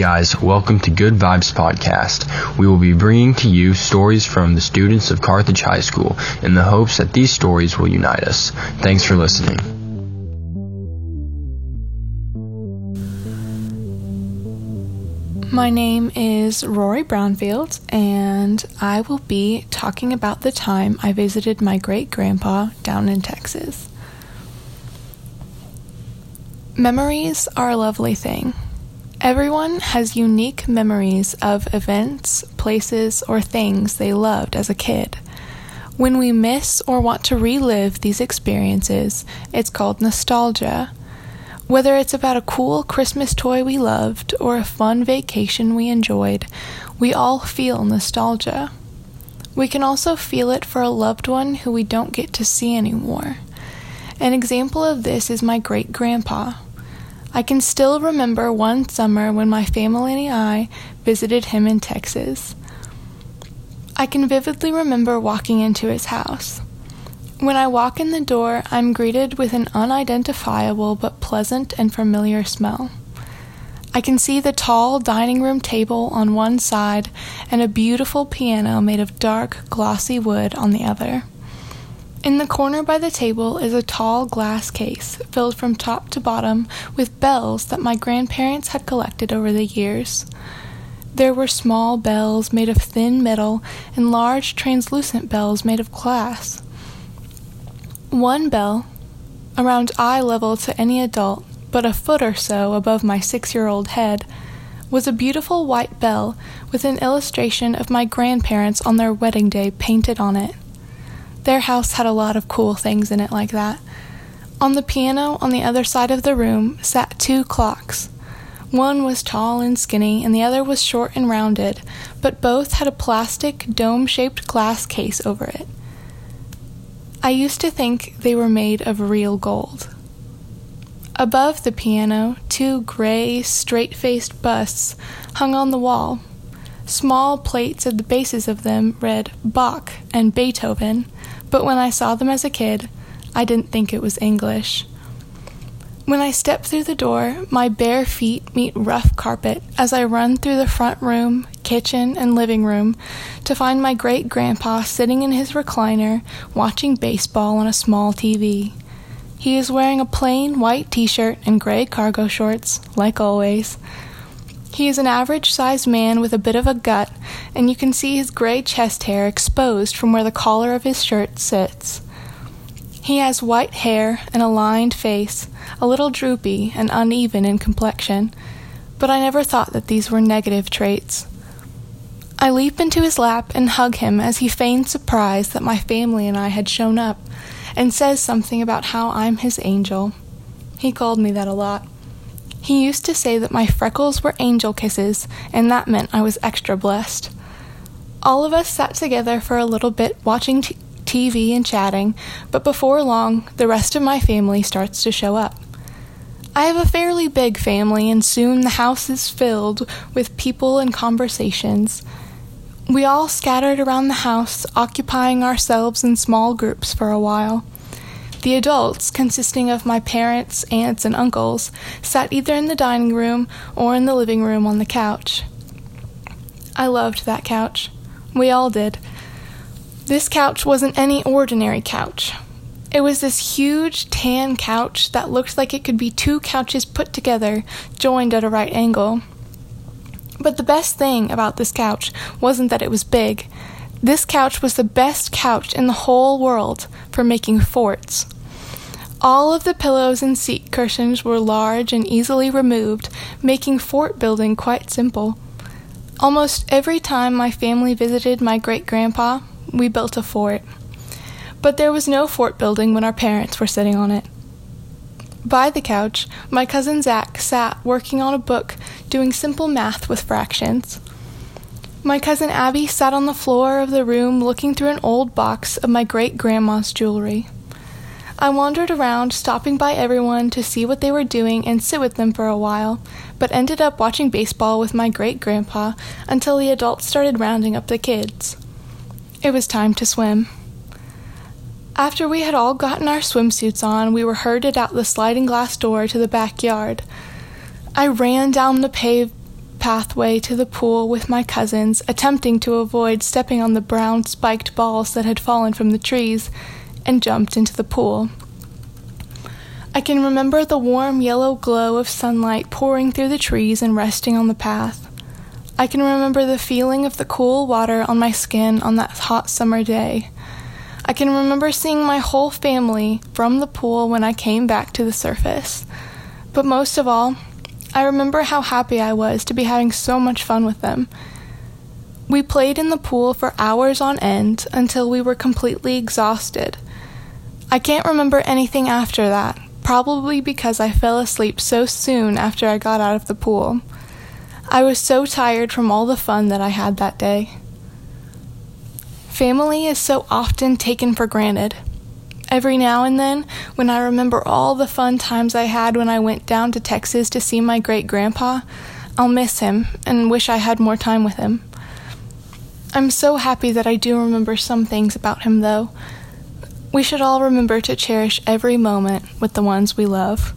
Guys, welcome to Good Vibes Podcast. We will be bringing to you stories from the students of Carthage High School in the hopes that these stories will unite us. Thanks for listening. My name is Rory Brownfield, and I will be talking about the time I visited my great grandpa down in Texas. Memories are a lovely thing. Everyone has unique memories of events, places, or things they loved as a kid. When we miss or want to relive these experiences, it's called nostalgia. Whether it's about a cool Christmas toy we loved or a fun vacation we enjoyed, we all feel nostalgia. We can also feel it for a loved one who we don't get to see anymore. An example of this is my great grandpa. I can still remember one summer when my family and I visited him in Texas. I can vividly remember walking into his house. When I walk in the door, I'm greeted with an unidentifiable but pleasant and familiar smell. I can see the tall dining room table on one side and a beautiful piano made of dark, glossy wood on the other. In the corner by the table is a tall glass case filled from top to bottom with bells that my grandparents had collected over the years. There were small bells made of thin metal and large translucent bells made of glass. One bell, around eye level to any adult, but a foot or so above my six year old head, was a beautiful white bell with an illustration of my grandparents on their wedding day painted on it. Their house had a lot of cool things in it like that. On the piano on the other side of the room sat two clocks. One was tall and skinny, and the other was short and rounded, but both had a plastic, dome shaped glass case over it. I used to think they were made of real gold. Above the piano, two gray, straight faced busts hung on the wall. Small plates at the bases of them read Bach and Beethoven, but when I saw them as a kid, I didn't think it was English. When I step through the door, my bare feet meet rough carpet as I run through the front room, kitchen, and living room to find my great grandpa sitting in his recliner watching baseball on a small TV. He is wearing a plain white t shirt and gray cargo shorts, like always. He is an average sized man with a bit of a gut, and you can see his gray chest hair exposed from where the collar of his shirt sits. He has white hair and a lined face, a little droopy and uneven in complexion, but I never thought that these were negative traits. I leap into his lap and hug him as he feigns surprise that my family and I had shown up, and says something about how I'm his angel. He called me that a lot. He used to say that my freckles were angel kisses, and that meant I was extra blessed. All of us sat together for a little bit watching t- TV and chatting, but before long, the rest of my family starts to show up. I have a fairly big family, and soon the house is filled with people and conversations. We all scattered around the house, occupying ourselves in small groups for a while. The adults, consisting of my parents, aunts, and uncles, sat either in the dining room or in the living room on the couch. I loved that couch. We all did. This couch wasn't any ordinary couch. It was this huge tan couch that looked like it could be two couches put together, joined at a right angle. But the best thing about this couch wasn't that it was big. This couch was the best couch in the whole world for making forts. All of the pillows and seat cushions were large and easily removed, making fort building quite simple. Almost every time my family visited my great grandpa, we built a fort. But there was no fort building when our parents were sitting on it. By the couch, my cousin Zach sat working on a book doing simple math with fractions. My cousin Abby sat on the floor of the room looking through an old box of my great grandma's jewelry. I wandered around, stopping by everyone to see what they were doing and sit with them for a while, but ended up watching baseball with my great grandpa until the adults started rounding up the kids. It was time to swim. After we had all gotten our swimsuits on, we were herded out the sliding glass door to the backyard. I ran down the paved pathway to the pool with my cousins, attempting to avoid stepping on the brown spiked balls that had fallen from the trees, and jumped into the pool. I can remember the warm yellow glow of sunlight pouring through the trees and resting on the path. I can remember the feeling of the cool water on my skin on that hot summer day. I can remember seeing my whole family from the pool when I came back to the surface. But most of all, I remember how happy I was to be having so much fun with them. We played in the pool for hours on end until we were completely exhausted. I can't remember anything after that, probably because I fell asleep so soon after I got out of the pool. I was so tired from all the fun that I had that day. Family is so often taken for granted. Every now and then, when I remember all the fun times I had when I went down to Texas to see my great grandpa, I'll miss him and wish I had more time with him. I'm so happy that I do remember some things about him, though. We should all remember to cherish every moment with the ones we love.